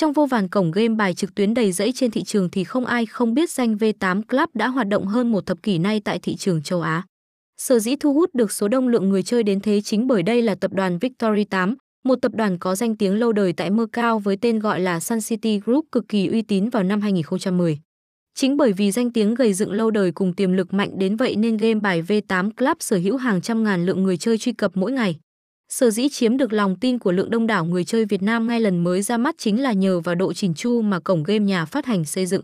Trong vô vàn cổng game bài trực tuyến đầy rẫy trên thị trường thì không ai không biết danh V8 Club đã hoạt động hơn một thập kỷ nay tại thị trường châu Á. Sở dĩ thu hút được số đông lượng người chơi đến thế chính bởi đây là tập đoàn Victory 8, một tập đoàn có danh tiếng lâu đời tại Macau với tên gọi là Sun City Group cực kỳ uy tín vào năm 2010. Chính bởi vì danh tiếng gầy dựng lâu đời cùng tiềm lực mạnh đến vậy nên game bài V8 Club sở hữu hàng trăm ngàn lượng người chơi truy cập mỗi ngày. Sở dĩ chiếm được lòng tin của lượng đông đảo người chơi Việt Nam ngay lần mới ra mắt chính là nhờ vào độ chỉnh chu mà cổng game nhà phát hành xây dựng.